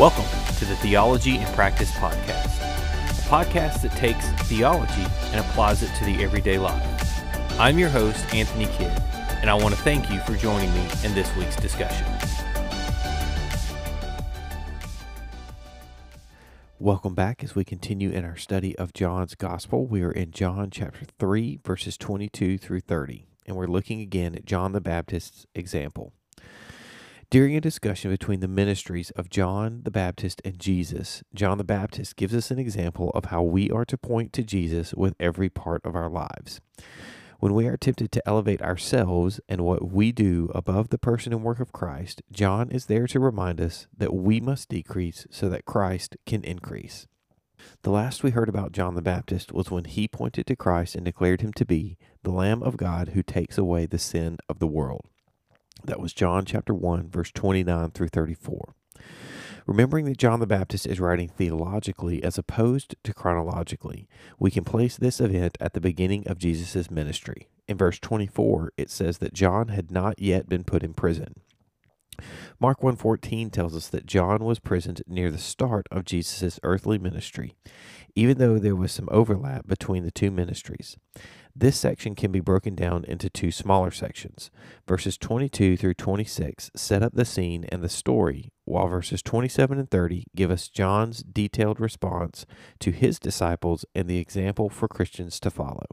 Welcome to the Theology in Practice Podcast, a podcast that takes theology and applies it to the everyday life. I'm your host, Anthony Kidd, and I want to thank you for joining me in this week's discussion. Welcome back as we continue in our study of John's Gospel. We are in John chapter 3, verses 22 through 30, and we're looking again at John the Baptist's example. During a discussion between the ministries of John the Baptist and Jesus, John the Baptist gives us an example of how we are to point to Jesus with every part of our lives. When we are tempted to elevate ourselves and what we do above the person and work of Christ, John is there to remind us that we must decrease so that Christ can increase. The last we heard about John the Baptist was when he pointed to Christ and declared him to be the Lamb of God who takes away the sin of the world. That was John chapter 1, verse 29 through 34. Remembering that John the Baptist is writing theologically as opposed to chronologically, we can place this event at the beginning of Jesus' ministry. In verse 24, it says that John had not yet been put in prison. Mark 1:14 tells us that John was prisoned near the start of Jesus' earthly ministry, even though there was some overlap between the two ministries. This section can be broken down into two smaller sections. Verses 22 through 26 set up the scene and the story, while verses 27 and 30 give us John's detailed response to his disciples and the example for Christians to follow.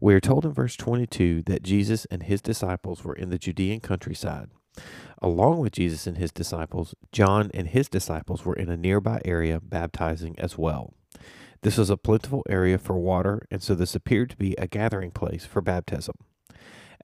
We are told in verse 22 that Jesus and his disciples were in the Judean countryside. Along with Jesus and his disciples, John and his disciples were in a nearby area baptizing as well. This was a plentiful area for water, and so this appeared to be a gathering place for baptism.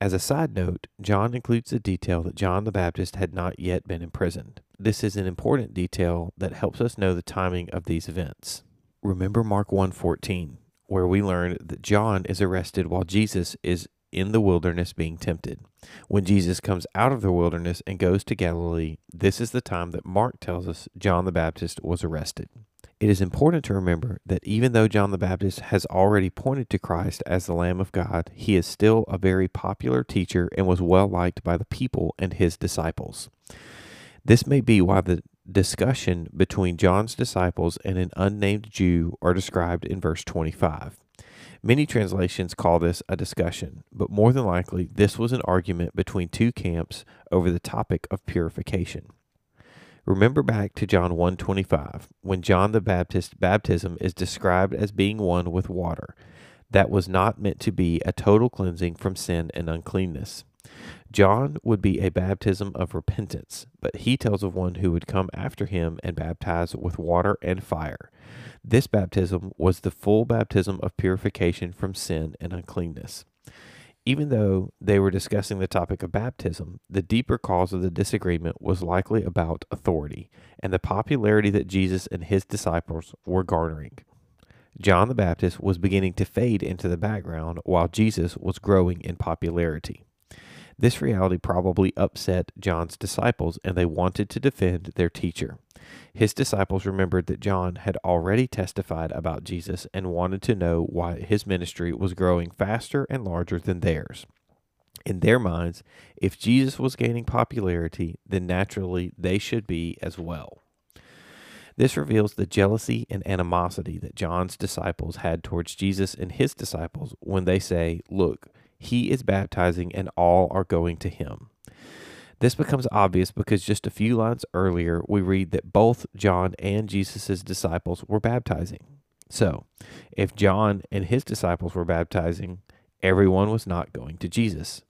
As a side note, John includes the detail that John the Baptist had not yet been imprisoned. This is an important detail that helps us know the timing of these events. Remember Mark 1:14, where we learned that John is arrested while Jesus is in the wilderness being tempted. When Jesus comes out of the wilderness and goes to Galilee, this is the time that Mark tells us John the Baptist was arrested. It is important to remember that even though John the Baptist has already pointed to Christ as the Lamb of God, he is still a very popular teacher and was well liked by the people and his disciples. This may be why the discussion between John's disciples and an unnamed Jew are described in verse 25. Many translations call this a discussion, but more than likely, this was an argument between two camps over the topic of purification. Remember back to John 1:25 when John the Baptist's baptism is described as being one with water. That was not meant to be a total cleansing from sin and uncleanness. John would be a baptism of repentance, but he tells of one who would come after him and baptize with water and fire. This baptism was the full baptism of purification from sin and uncleanness. Even though they were discussing the topic of baptism, the deeper cause of the disagreement was likely about authority and the popularity that Jesus and his disciples were garnering. John the Baptist was beginning to fade into the background while Jesus was growing in popularity. This reality probably upset John's disciples and they wanted to defend their teacher. His disciples remembered that John had already testified about Jesus and wanted to know why his ministry was growing faster and larger than theirs. In their minds, if Jesus was gaining popularity, then naturally they should be as well. This reveals the jealousy and animosity that John's disciples had towards Jesus and his disciples when they say, Look, he is baptizing and all are going to him. This becomes obvious because just a few lines earlier we read that both John and Jesus' disciples were baptizing. So, if John and his disciples were baptizing, everyone was not going to Jesus.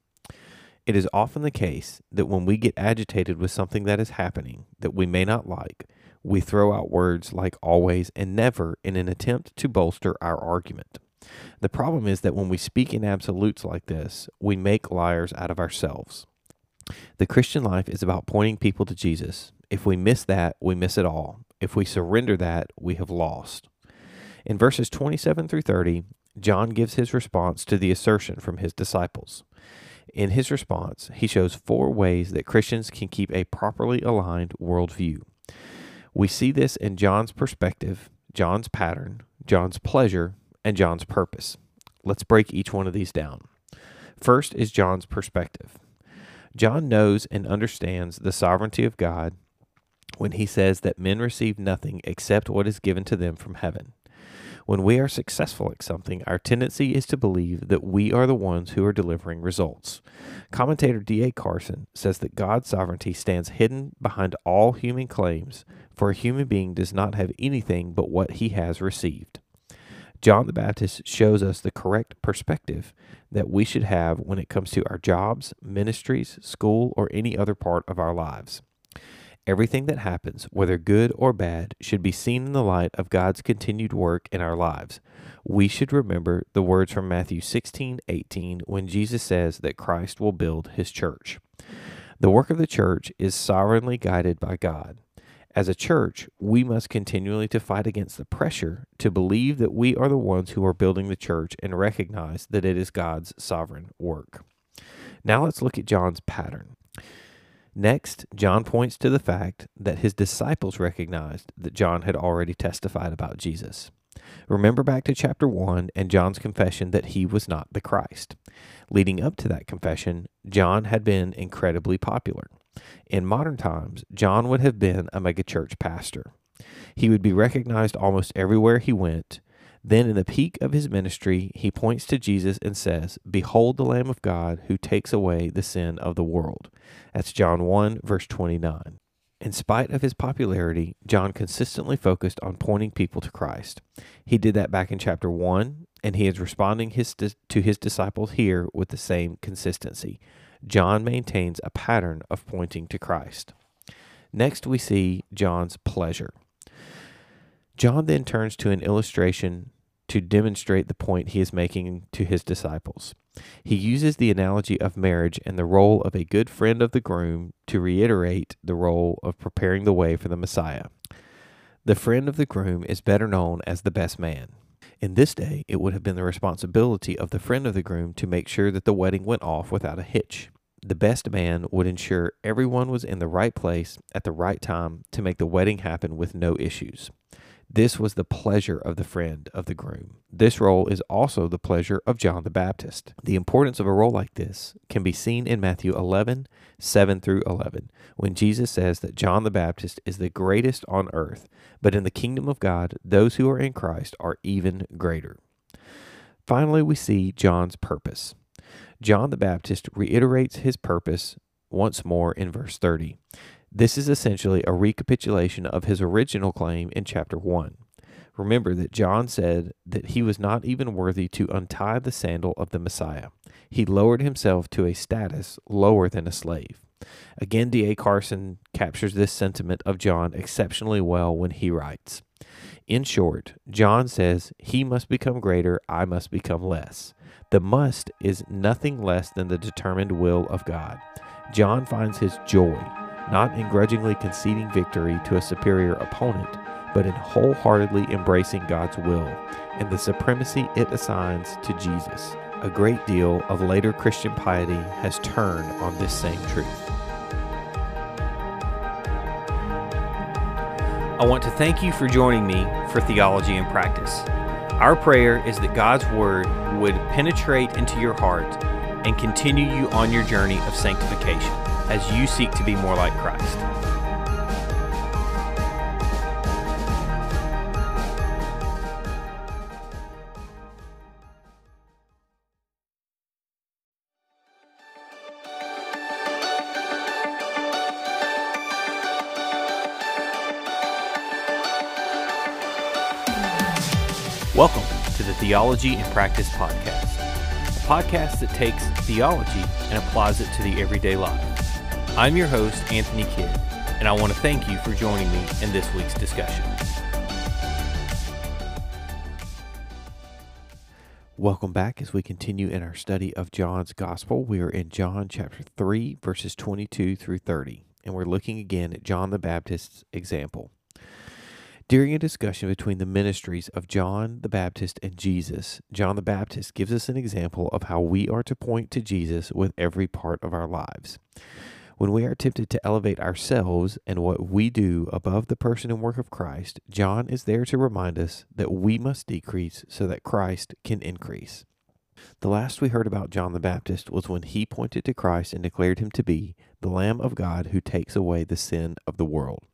It is often the case that when we get agitated with something that is happening that we may not like, we throw out words like always and never in an attempt to bolster our argument. The problem is that when we speak in absolutes like this, we make liars out of ourselves. The Christian life is about pointing people to Jesus. If we miss that, we miss it all. If we surrender that, we have lost. In verses 27 through 30, John gives his response to the assertion from his disciples. In his response, he shows four ways that Christians can keep a properly aligned worldview. We see this in John's perspective, John's pattern, John's pleasure, and John's purpose. Let's break each one of these down. First is John's perspective. John knows and understands the sovereignty of God when he says that men receive nothing except what is given to them from heaven. When we are successful at something, our tendency is to believe that we are the ones who are delivering results. Commentator D.A. Carson says that God's sovereignty stands hidden behind all human claims, for a human being does not have anything but what he has received. John the Baptist shows us the correct perspective that we should have when it comes to our jobs, ministries, school, or any other part of our lives. Everything that happens, whether good or bad, should be seen in the light of God's continued work in our lives. We should remember the words from Matthew 16 18 when Jesus says that Christ will build his church. The work of the church is sovereignly guided by God. As a church, we must continually to fight against the pressure to believe that we are the ones who are building the church and recognize that it is God's sovereign work. Now let's look at John's pattern. Next, John points to the fact that his disciples recognized that John had already testified about Jesus. Remember back to chapter 1 and John's confession that he was not the Christ. Leading up to that confession, John had been incredibly popular. In modern times, John would have been a megachurch pastor. He would be recognized almost everywhere he went, then, in the peak of his ministry, he points to Jesus and says, Behold the Lamb of God who takes away the sin of the world. That's John 1, verse 29. In spite of his popularity, John consistently focused on pointing people to Christ. He did that back in chapter 1, and he is responding his, to his disciples here with the same consistency. John maintains a pattern of pointing to Christ. Next, we see John's pleasure. John then turns to an illustration to demonstrate the point he is making to his disciples. He uses the analogy of marriage and the role of a good friend of the groom to reiterate the role of preparing the way for the Messiah. The friend of the groom is better known as the best man. In this day, it would have been the responsibility of the friend of the groom to make sure that the wedding went off without a hitch. The best man would ensure everyone was in the right place at the right time to make the wedding happen with no issues. This was the pleasure of the friend of the groom. This role is also the pleasure of John the Baptist. The importance of a role like this can be seen in Matthew 11, 7 through 11, when Jesus says that John the Baptist is the greatest on earth, but in the kingdom of God, those who are in Christ are even greater. Finally, we see John's purpose. John the Baptist reiterates his purpose once more in verse 30. This is essentially a recapitulation of his original claim in chapter 1. Remember that John said that he was not even worthy to untie the sandal of the Messiah. He lowered himself to a status lower than a slave. Again, D.A. Carson captures this sentiment of John exceptionally well when he writes In short, John says, He must become greater, I must become less. The must is nothing less than the determined will of God. John finds his joy not in grudgingly conceding victory to a superior opponent, but in wholeheartedly embracing God's will and the supremacy it assigns to Jesus. A great deal of later Christian piety has turned on this same truth. I want to thank you for joining me for Theology in Practice. Our prayer is that God's Word would penetrate into your heart and continue you on your journey of sanctification as you seek to be more like Christ. Theology in Practice Podcast, a podcast that takes theology and applies it to the everyday life. I'm your host, Anthony Kidd, and I want to thank you for joining me in this week's discussion. Welcome back as we continue in our study of John's Gospel. We are in John chapter 3, verses 22 through 30, and we're looking again at John the Baptist's example. During a discussion between the ministries of John the Baptist and Jesus, John the Baptist gives us an example of how we are to point to Jesus with every part of our lives. When we are tempted to elevate ourselves and what we do above the person and work of Christ, John is there to remind us that we must decrease so that Christ can increase. The last we heard about John the Baptist was when he pointed to Christ and declared him to be the Lamb of God who takes away the sin of the world.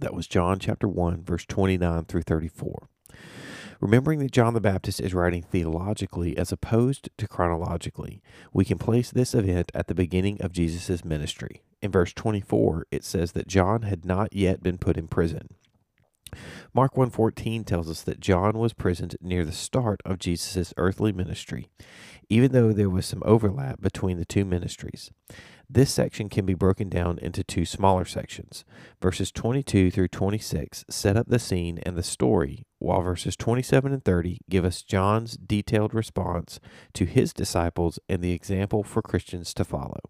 That was John chapter 1, verse 29 through 34. Remembering that John the Baptist is writing theologically as opposed to chronologically, we can place this event at the beginning of Jesus' ministry. In verse 24, it says that John had not yet been put in prison. Mark 1:14 tells us that John was present near the start of Jesus' earthly ministry, even though there was some overlap between the two ministries. This section can be broken down into two smaller sections. Verses 22 through 26 set up the scene and the story, while verses 27 and 30 give us John's detailed response to his disciples and the example for Christians to follow.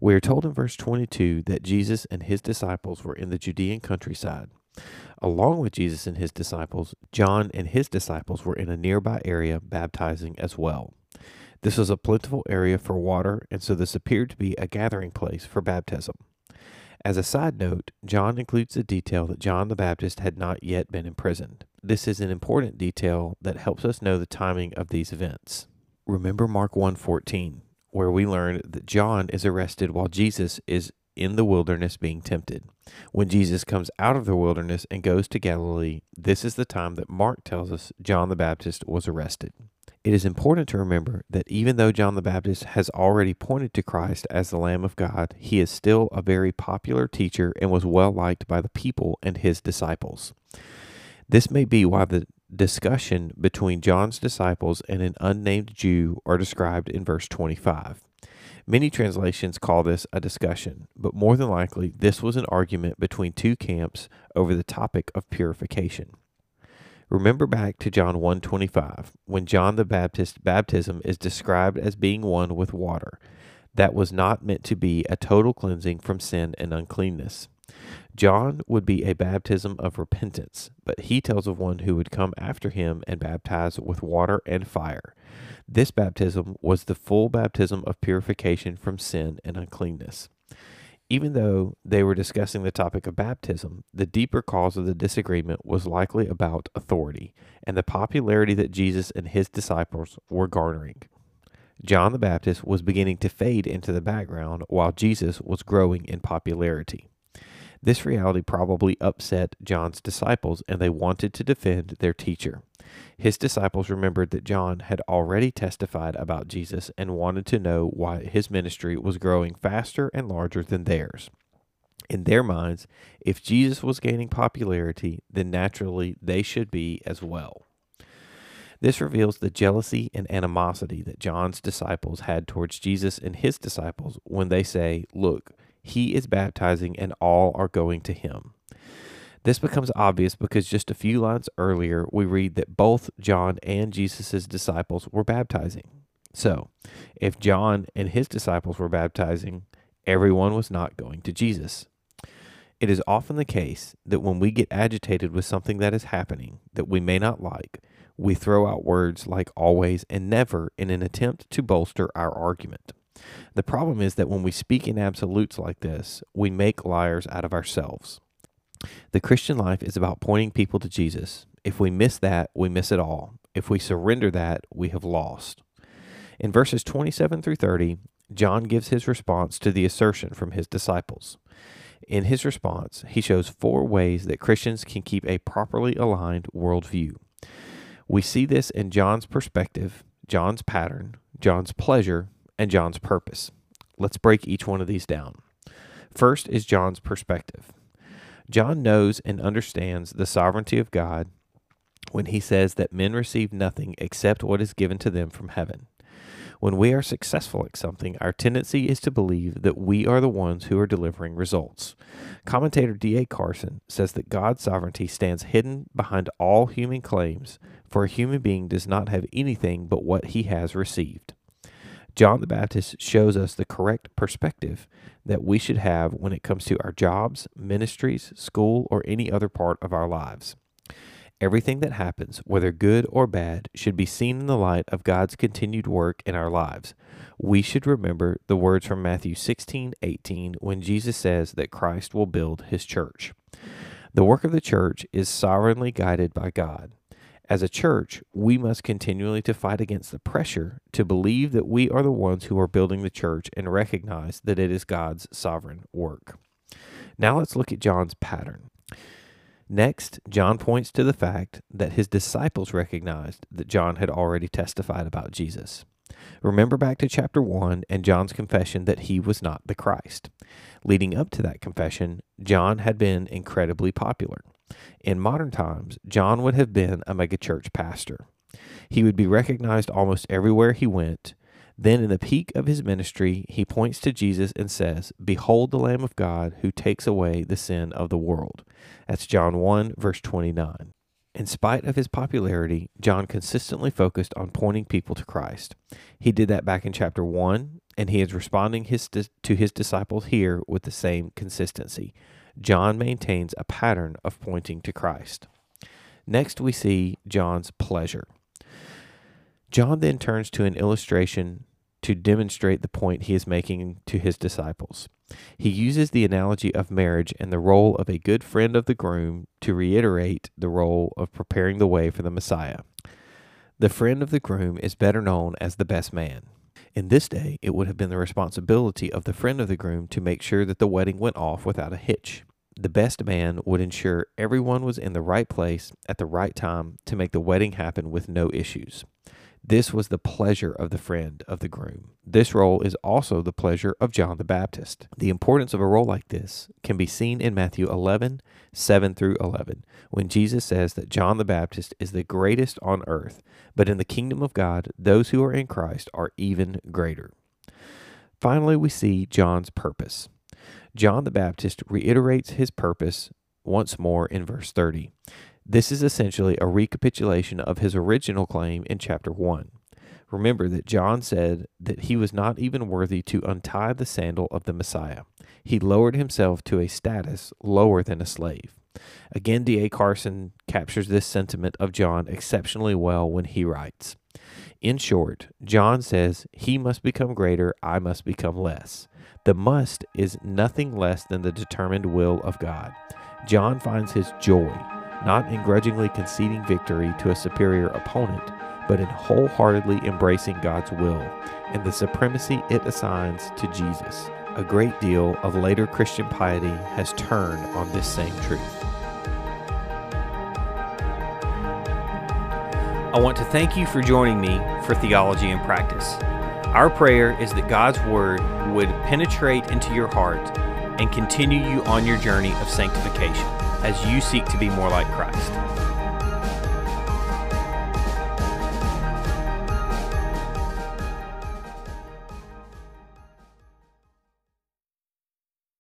We are told in verse 22 that Jesus and his disciples were in the Judean countryside. Along with Jesus and his disciples, John and his disciples were in a nearby area baptizing as well. This was a plentiful area for water, and so this appeared to be a gathering place for baptism. As a side note, John includes the detail that John the Baptist had not yet been imprisoned. This is an important detail that helps us know the timing of these events. Remember Mark 1:14, where we learned that John is arrested while Jesus is in the wilderness being tempted. When Jesus comes out of the wilderness and goes to Galilee, this is the time that Mark tells us John the Baptist was arrested. It is important to remember that even though John the Baptist has already pointed to Christ as the Lamb of God, he is still a very popular teacher and was well liked by the people and his disciples. This may be why the discussion between John's disciples and an unnamed Jew are described in verse 25. Many translations call this a discussion, but more than likely, this was an argument between two camps over the topic of purification. Remember back to John 1:25 when John the Baptist's baptism is described as being one with water. That was not meant to be a total cleansing from sin and uncleanness. John would be a baptism of repentance, but he tells of one who would come after him and baptize with water and fire. This baptism was the full baptism of purification from sin and uncleanness. Even though they were discussing the topic of baptism, the deeper cause of the disagreement was likely about authority and the popularity that Jesus and his disciples were garnering. John the Baptist was beginning to fade into the background while Jesus was growing in popularity. This reality probably upset John's disciples and they wanted to defend their teacher. His disciples remembered that John had already testified about Jesus and wanted to know why his ministry was growing faster and larger than theirs. In their minds, if Jesus was gaining popularity, then naturally they should be as well. This reveals the jealousy and animosity that John's disciples had towards Jesus and his disciples when they say, Look, he is baptizing and all are going to him. This becomes obvious because just a few lines earlier we read that both John and Jesus' disciples were baptizing. So, if John and his disciples were baptizing, everyone was not going to Jesus. It is often the case that when we get agitated with something that is happening that we may not like, we throw out words like always and never in an attempt to bolster our argument. The problem is that when we speak in absolutes like this, we make liars out of ourselves. The Christian life is about pointing people to Jesus. If we miss that, we miss it all. If we surrender that, we have lost. In verses 27 through 30, John gives his response to the assertion from his disciples. In his response, he shows four ways that Christians can keep a properly aligned worldview. We see this in John's perspective, John's pattern, John's pleasure, and John's purpose. Let's break each one of these down. First is John's perspective. John knows and understands the sovereignty of God when he says that men receive nothing except what is given to them from heaven. When we are successful at something, our tendency is to believe that we are the ones who are delivering results. Commentator D.A. Carson says that God's sovereignty stands hidden behind all human claims, for a human being does not have anything but what he has received. John the Baptist shows us the correct perspective that we should have when it comes to our jobs, ministries, school, or any other part of our lives. Everything that happens, whether good or bad, should be seen in the light of God's continued work in our lives. We should remember the words from Matthew 16 18 when Jesus says that Christ will build his church. The work of the church is sovereignly guided by God. As a church, we must continually to fight against the pressure to believe that we are the ones who are building the church and recognize that it is God's sovereign work. Now let's look at John's pattern. Next, John points to the fact that his disciples recognized that John had already testified about Jesus. Remember back to chapter 1 and John's confession that he was not the Christ. Leading up to that confession, John had been incredibly popular. In modern times, John would have been a megachurch pastor. He would be recognized almost everywhere he went. Then, in the peak of his ministry, he points to Jesus and says, Behold the Lamb of God who takes away the sin of the world. That's John 1, verse 29. In spite of his popularity, John consistently focused on pointing people to Christ. He did that back in chapter 1, and he is responding his, to his disciples here with the same consistency. John maintains a pattern of pointing to Christ. Next, we see John's pleasure. John then turns to an illustration to demonstrate the point he is making to his disciples. He uses the analogy of marriage and the role of a good friend of the groom to reiterate the role of preparing the way for the Messiah. The friend of the groom is better known as the best man. In this day, it would have been the responsibility of the friend of the groom to make sure that the wedding went off without a hitch. The best man would ensure everyone was in the right place at the right time to make the wedding happen with no issues. This was the pleasure of the friend of the groom. This role is also the pleasure of John the Baptist. The importance of a role like this can be seen in Matthew 11, 7 through 11, when Jesus says that John the Baptist is the greatest on earth, but in the kingdom of God, those who are in Christ are even greater. Finally, we see John's purpose. John the Baptist reiterates his purpose once more in verse 30. This is essentially a recapitulation of his original claim in chapter 1. Remember that John said that he was not even worthy to untie the sandal of the Messiah. He lowered himself to a status lower than a slave. Again, D.A. Carson captures this sentiment of John exceptionally well when he writes In short, John says, He must become greater, I must become less. The must is nothing less than the determined will of God. John finds his joy not in grudgingly conceding victory to a superior opponent, but in wholeheartedly embracing God's will and the supremacy it assigns to Jesus. A great deal of later Christian piety has turned on this same truth. I want to thank you for joining me for Theology in Practice. Our prayer is that God's Word would penetrate into your heart and continue you on your journey of sanctification as you seek to be more like Christ.